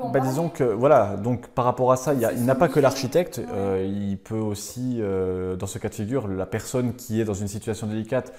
en Bah, parler disons que voilà, donc par rapport à ça, il y a- il n'a pas que l'architecte, euh, il peut aussi, euh, dans ce cas de figure, la personne qui est dans une situation délicate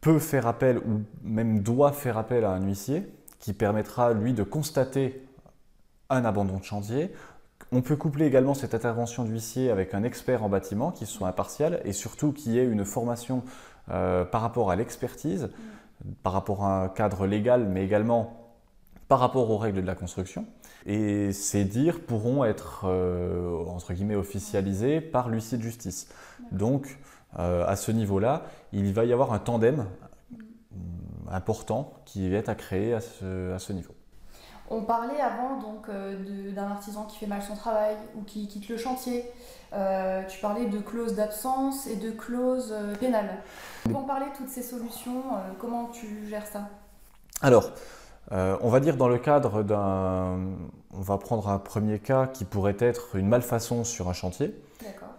peut faire appel ou même doit faire appel à un huissier qui permettra lui de constater un abandon de chantier. On peut coupler également cette intervention d'huissier avec un expert en bâtiment qui soit impartial et surtout qui ait une formation euh, par rapport à l'expertise, par rapport à un cadre légal, mais également par rapport aux règles de la construction. Et ces dires pourront être, euh, entre guillemets, officialisés par l'huissier de justice. Donc, euh, à ce niveau-là, il va y avoir un tandem euh, important qui est à créer à ce, à ce niveau. On parlait avant donc euh, d'un artisan qui fait mal son travail ou qui quitte le chantier. Euh, tu parlais de clauses d'absence et de clauses pénales. En parler de toutes ces solutions, comment tu gères ça? Alors, euh, on va dire dans le cadre d'un... On va prendre un premier cas qui pourrait être une malfaçon sur un chantier.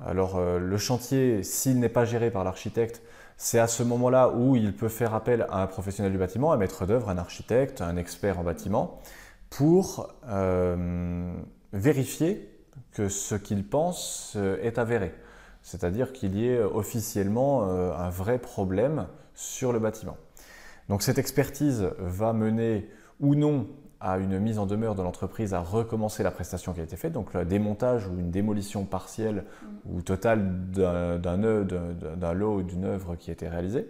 Alors euh, le chantier, s'il n'est pas géré par l'architecte, c'est à ce moment-là où il peut faire appel à un professionnel du bâtiment, un maître d'œuvre, un architecte, un expert en bâtiment, pour euh, vérifier que ce qu'il pense est avéré. C'est-à-dire qu'il y ait officiellement un vrai problème sur le bâtiment. Donc cette expertise va mener ou non à une mise en demeure de l'entreprise à recommencer la prestation qui a été faite, donc le démontage ou une démolition partielle ou totale d'un lot ou d'une œuvre qui a été réalisée,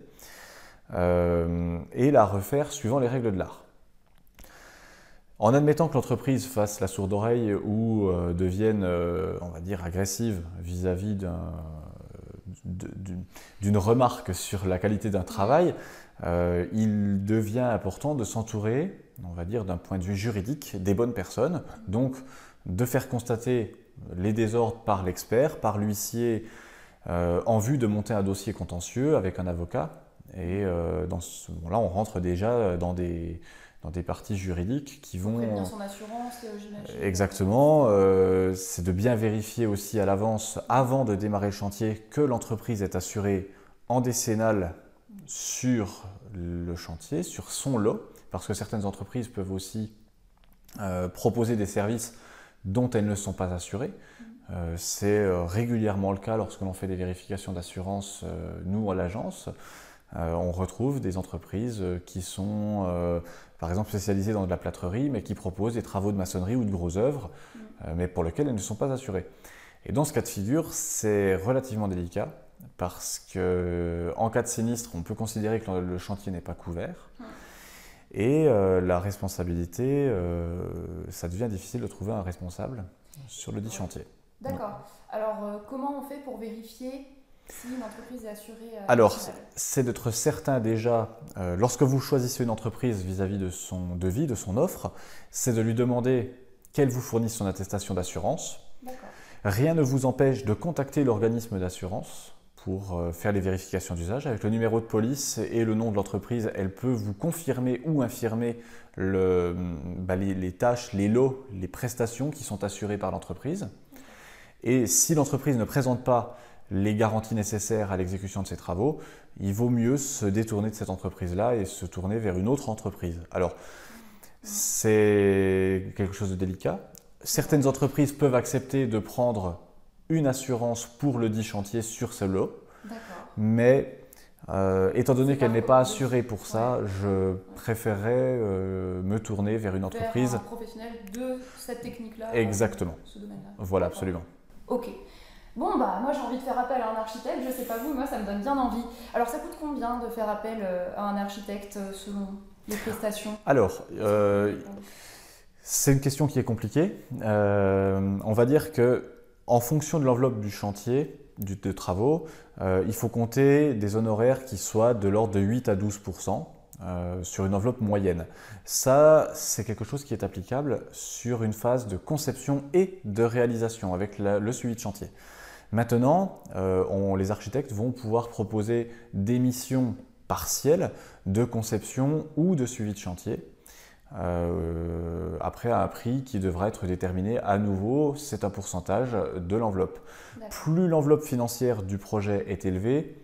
euh, et la refaire suivant les règles de l'art. En admettant que l'entreprise fasse la sourde oreille ou euh, devienne, euh, on va dire, agressive vis-à-vis d'une remarque sur la qualité d'un travail, euh, il devient important de s'entourer, on va dire, d'un point de vue juridique, des bonnes personnes. Donc, de faire constater les désordres par l'expert, par l'huissier, euh, en vue de monter un dossier contentieux avec un avocat. Et euh, dans ce moment-là, on rentre déjà dans des, dans des parties juridiques qui vont... Prévenir son assurance, j'imagine. Exactement. euh, c'est de bien vérifier aussi à l'avance, avant de démarrer le chantier, que l'entreprise est assurée en décennale sur le chantier, sur son lot, parce que certaines entreprises peuvent aussi euh, proposer des services dont elles ne sont pas assurées. Euh, c'est euh, régulièrement le cas lorsque l'on fait des vérifications d'assurance, nous à l'agence. Euh, on retrouve des entreprises euh, qui sont euh, par exemple spécialisées dans de la plâtrerie, mais qui proposent des travaux de maçonnerie ou de gros œuvres, euh, mais pour lesquels elles ne sont pas assurées. Et dans ce cas de figure, c'est relativement délicat parce que en cas de sinistre, on peut considérer que le chantier n'est pas couvert. Et euh, la responsabilité, euh, ça devient difficile de trouver un responsable sur le dit chantier. D'accord. Alors, euh, comment on fait pour vérifier si une entreprise est assurée Alors, c'est d'être certain déjà, lorsque vous choisissez une entreprise vis-à-vis de son devis, de son offre, c'est de lui demander qu'elle vous fournisse son attestation d'assurance. D'accord. Rien ne vous empêche de contacter l'organisme d'assurance pour euh, faire les vérifications d'usage. Avec le numéro de police et le nom de l'entreprise, elle peut vous confirmer ou infirmer bah, les, les tâches, les lots, les prestations qui sont assurées par l'entreprise. Et si l'entreprise ne présente pas les garanties nécessaires à l'exécution de ses travaux, il vaut mieux se détourner de cette entreprise-là et se tourner vers une autre entreprise. Alors, c'est quelque chose de délicat. Certaines entreprises peuvent accepter de prendre une assurance pour le dit chantier sur ce lot, mais euh, étant donné qu'elle n'est pas assurée pour ça, je préférerais euh, me tourner vers une entreprise. Vers un professionnel de cette technique-là. euh, Exactement. ce domaine-là. Voilà, absolument. Ok. Bon, bah, moi j'ai envie de faire appel à un architecte, je sais pas vous, moi ça me donne bien envie. Alors, ça coûte combien de faire appel euh, à un architecte selon les prestations? Alors, euh, C'est une question qui est compliquée. On va dire que en fonction de l'enveloppe du chantier, de travaux, euh, il faut compter des honoraires qui soient de l'ordre de 8 à 12% euh, sur une enveloppe moyenne. Ça, c'est quelque chose qui est applicable sur une phase de conception et de réalisation avec le suivi de chantier. Maintenant, euh, les architectes vont pouvoir proposer des missions partielles de conception ou de suivi de chantier. Euh, après, à un prix qui devra être déterminé à nouveau, c'est un pourcentage de l'enveloppe. Plus l'enveloppe financière du projet est élevée,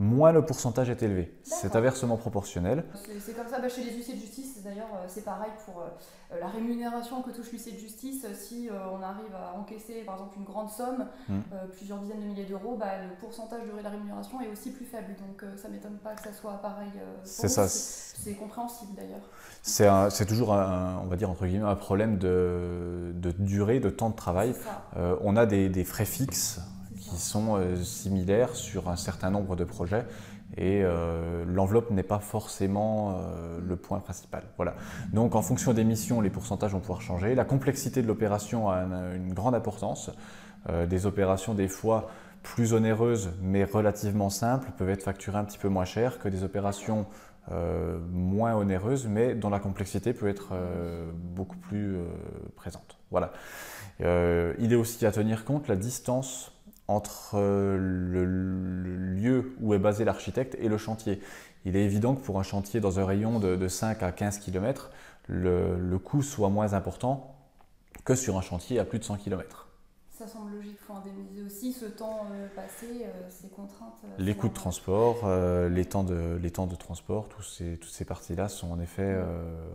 moins le pourcentage est élevé. C'est inversement proportionnel. C'est comme ça bah, chez les huissiers de justice, d'ailleurs euh, c'est pareil pour euh, la rémunération que touche l'huissier de justice. Si euh, on arrive à encaisser par exemple une grande somme, hmm. plusieurs dizaines de milliers d'euros, bah, le pourcentage de la rémunération est aussi plus faible. Donc ça ne m'étonne pas que ça soit pareil. c'est ça. C'est compréhensible d'ailleurs. C'est toujours, un, on va dire entre guillemets, un problème de, durée, de temps de travail. on a des frais fixes sont euh, similaires sur un certain nombre de projets et euh, l'enveloppe n'est pas forcément euh, le point principal. Voilà. Donc en fonction des missions, les pourcentages vont pouvoir changer. La complexité de l'opération a une, grande importance. des opérations des fois plus onéreuses mais relativement simples peuvent être facturées un petit peu moins cher que des opérations moins onéreuses mais dont la complexité peut être beaucoup plus présente. Voilà. il est aussi à tenir compte la distance entre euh, le, lieu où est basé l'architecte et le chantier. Il est évident que pour un chantier dans un rayon de, 5 à 15 km, le, coût soit moins important que sur un chantier à plus de 100 km. Ça semble logique, il faut indemniser aussi ce temps euh, passé, euh, ces contraintes. les coûts de transport, les, temps de, les temps de transport, ces, toutes ces parties-là sont en effet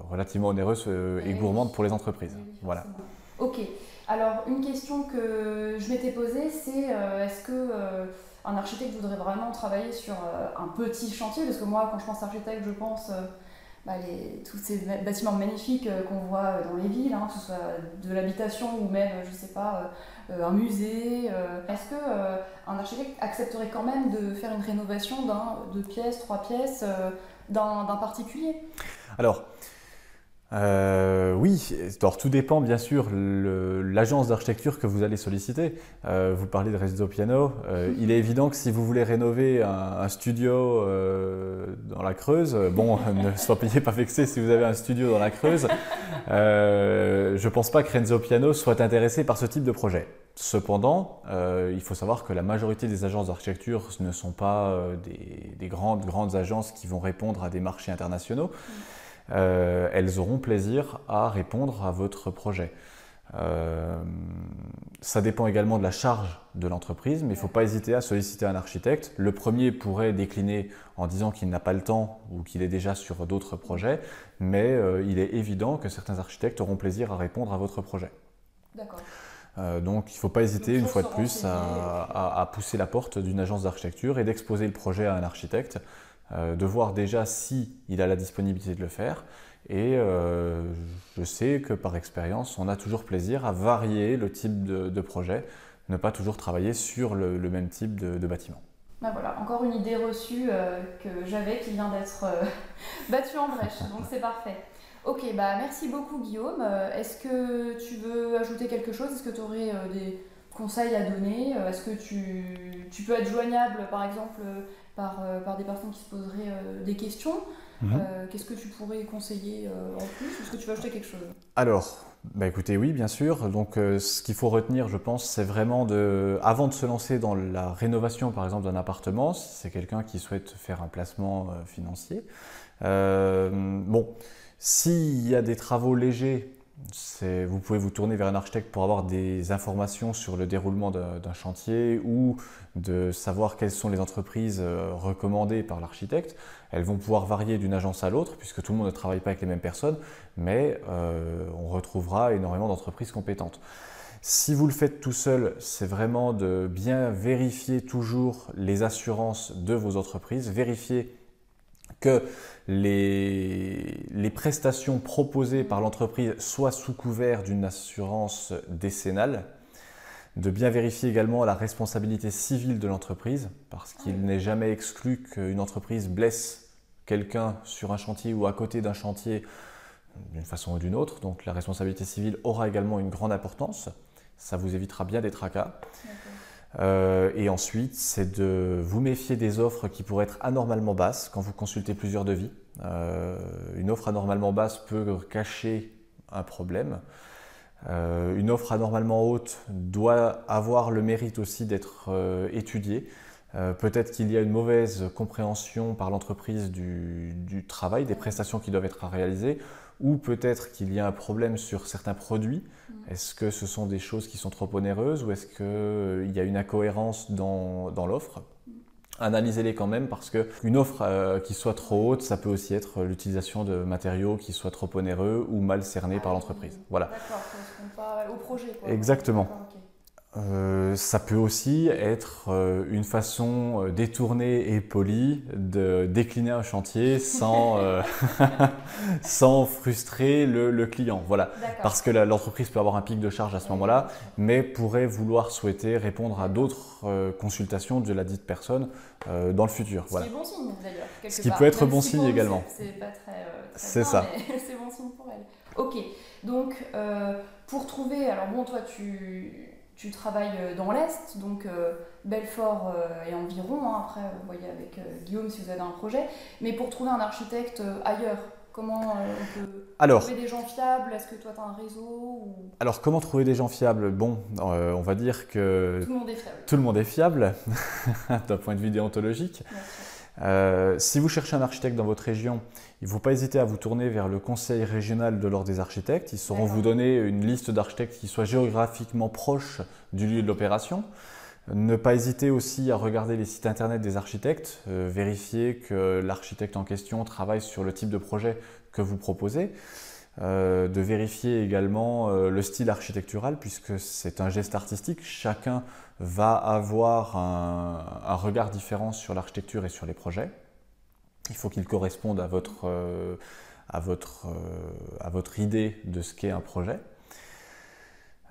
relativement onéreuses et, gourmandes pour les entreprises. voilà. Ok. Alors, une question que je m'étais posée, c'est euh, est-ce que euh, un architecte voudrait vraiment travailler sur euh, un petit chantier? Parce que moi, quand je pense architecte, je pense bah, tous ces bâtiments magnifiques qu'on voit dans les villes, hein, que ce soit de l'habitation ou même, je sais pas, un musée. Est-ce que un architecte accepterait quand même de faire une rénovation d'un, deux pièces, trois pièces d'un, particulier? Alors, euh, oui, alors tout dépend bien sûr l'agence d'architecture que vous allez solliciter. Euh, vous parlez de Resto Piano. Euh, il est évident que si vous voulez rénover un, studio dans la Creuse, bon, ne soyez pas vexé si vous avez un studio dans la Creuse. je ne pense pas que Renzo Piano soit intéressé par ce type de projet. Cependant, il faut savoir que la majorité des agences d'architecture ne sont pas des, des, grandes, grandes agences qui vont répondre à des marchés internationaux. Euh, elles auront plaisir à répondre à votre projet. Euh, ça dépend également de la charge de l'entreprise, mais il ne faut pas hésiter à solliciter un architecte. Le premier pourrait décliner en disant qu'il n'a pas le temps ou qu'il est déjà sur d'autres projets, mais euh, il est évident que certains architectes auront plaisir à répondre à votre projet. D'accord. donc il ne faut pas hésiter une fois de plus à, pousser la porte d'une agence d'architecture et d'exposer le projet à un architecte de voir déjà si il a la disponibilité de le faire. Et euh, je sais que par expérience, on a toujours plaisir à varier le type de, projet, ne pas toujours travailler sur le, même type de, bâtiment. Ben voilà, encore une idée reçue euh, que j'avais qui vient d'être battue en brèche, donc c'est parfait. Ok, bah merci beaucoup Guillaume. Est-ce que tu veux ajouter quelque chose? Est-ce que tu aurais des conseils à donner Est-ce que tu, tu, peux être joignable par exemple par, euh, par des personnes qui se poseraient euh, des questions. Mhm. Euh, qu'est-ce que tu pourrais conseiller en plus Est-ce que tu veux ajouter quelque chose? Alors, bah écoutez, oui, bien sûr. Donc, ce qu'il faut retenir, je pense, c'est vraiment de, avant de se lancer dans la rénovation, par exemple, d'un appartement, si c'est quelqu'un qui souhaite faire un placement financier, bon, s'il y a des travaux légers vous pouvez vous tourner vers un architecte pour avoir des informations sur le déroulement d'un chantier ou de savoir quelles sont les entreprises euh, recommandées par l'architecte. Elles vont pouvoir varier d'une agence à l'autre puisque tout le monde ne travaille pas avec les mêmes personnes, mais euh, on retrouvera énormément d'entreprises compétentes. Si vous le faites tout seul, c'est vraiment de bien vérifier toujours les assurances de vos entreprises, vérifier que les, prestations proposées par l'entreprise soient sous couvert d'une assurance décennale, de bien vérifier également la responsabilité civile de l'entreprise, parce qu'il n'est jamais exclu qu'une entreprise blesse quelqu'un sur un chantier ou à côté d'un chantier d'une façon ou d'une autre. Donc la responsabilité civile aura également une grande importance. Ça vous évitera bien des tracas. Euh, et ensuite, c'est de vous méfier des offres qui pourraient être anormalement basses quand vous consultez plusieurs devis. Euh, une offre anormalement basse peut cacher un problème. Euh, une offre anormalement haute doit avoir le mérite aussi d'être étudiée. Peut-être qu'il y a une mauvaise compréhension par l'entreprise du, du, travail, des prestations qui doivent être réalisées, ou peut-être qu'il y a un problème sur certains produits. Mm. Est-ce que ce sont des choses qui sont trop onéreuses ou est-ce qu'il y a une incohérence dans, dans l'offre? Analysez-les quand même parce qu'une offre euh, qui soit trop haute, ça peut aussi être l'utilisation de matériaux qui soient trop onéreux ou mal cernés par l'entreprise. Voilà. D'accord, pas au projet. Quoi. Exactement. Euh, ça peut aussi être euh, une façon euh, détournée et polie de décliner un chantier sans, sans frustrer le, client. Voilà. Parce que l'entreprise peut avoir un pic de charge à ce moment-là, mais pourrait vouloir souhaiter répondre à d'autres consultations de la dite personne dans le futur. Ce qui est bon signe d'ailleurs. Ce qui peut être bon signe également. C'est pas très. c'est ça. c'est bon signe pour elle. Ok. Donc, pour trouver. Alors bon, toi, tu tu travailles euh, dans l'Est, donc euh, Belfort euh, et environ. Hein. après, vous voyez avec Guillaume si vous avez un projet. Mais pour trouver un architecte ailleurs, comment on peut trouver des gens fiables? Est-ce que toi, tu as un réseau Alors, comment trouver des gens fiables? Bon, on va dire que... Tout le monde est fiable. Tout le monde est fiable, d'un point de vue déontologique. Euh, si vous cherchez un architecte dans votre région, il ne faut pas hésiter à vous tourner vers le conseil régional de l'ordre des architectes. Ils sauront vous donner une liste d'architectes qui soit géographiquement proche du lieu de l'opération. Ne pas hésiter aussi à regarder les sites internet des architectes, euh, vérifier que l'architecte en question travaille sur le type de projet que vous proposez. Euh, de vérifier également le style architectural puisque c'est un geste artistique. Chacun va avoir un, regard différent sur l'architecture et sur les projets. Il faut qu'il corresponde à votre, euh, à, votre, euh, à votre idée de ce qu'est un projet.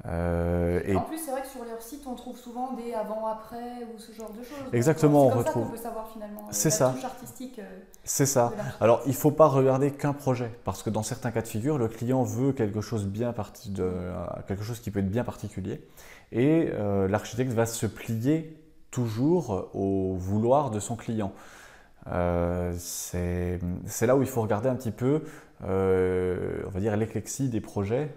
Euh, et... En plus, c'est vrai que sur leur site, on trouve souvent des avant-après ou ce genre de choses. Exactement, on retrouve. Ça peut savoir finalement. C'est ça. Touche artistique. c'est ça. Alors, il ne faut pas regarder qu'un projet, parce que dans certains cas de figure, le client veut quelque chose bien parti de, quelque chose qui peut être bien particulier. Et euh, l'architecte va se plier toujours au vouloir de son client. Euh, c'est là où il faut regarder un petit peu, euh, on va dire, l'éclexie des projets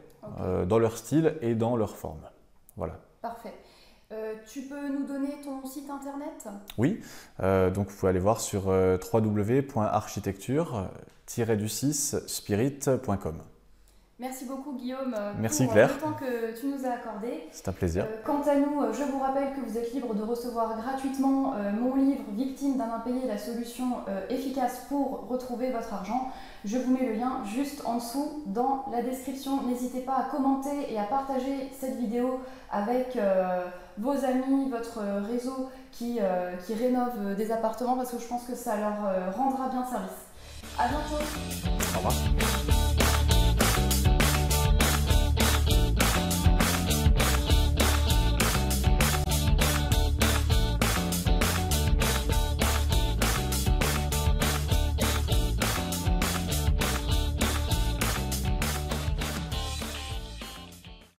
dans leur style et dans leur forme. Voilà. Parfait. tu peux nous donner ton site internet? Oui, donc vous pouvez aller voir sur www.architecture-du6spirit.com. Merci beaucoup Guillaume euh, Merci pour Claire. le temps que tu nous as accordé. C'est un plaisir. Euh, quant à nous, euh, je vous rappelle que vous êtes libre de recevoir gratuitement mon livre Victime d'un impayé, la solution efficace pour retrouver votre argent. Je vous mets le lien juste en dessous dans la description. N'hésitez pas à commenter et à partager cette vidéo avec vos amis, votre réseau qui, qui rénove des appartements parce que je pense que ça leur rendra bien service. A bientôt. Au revoir.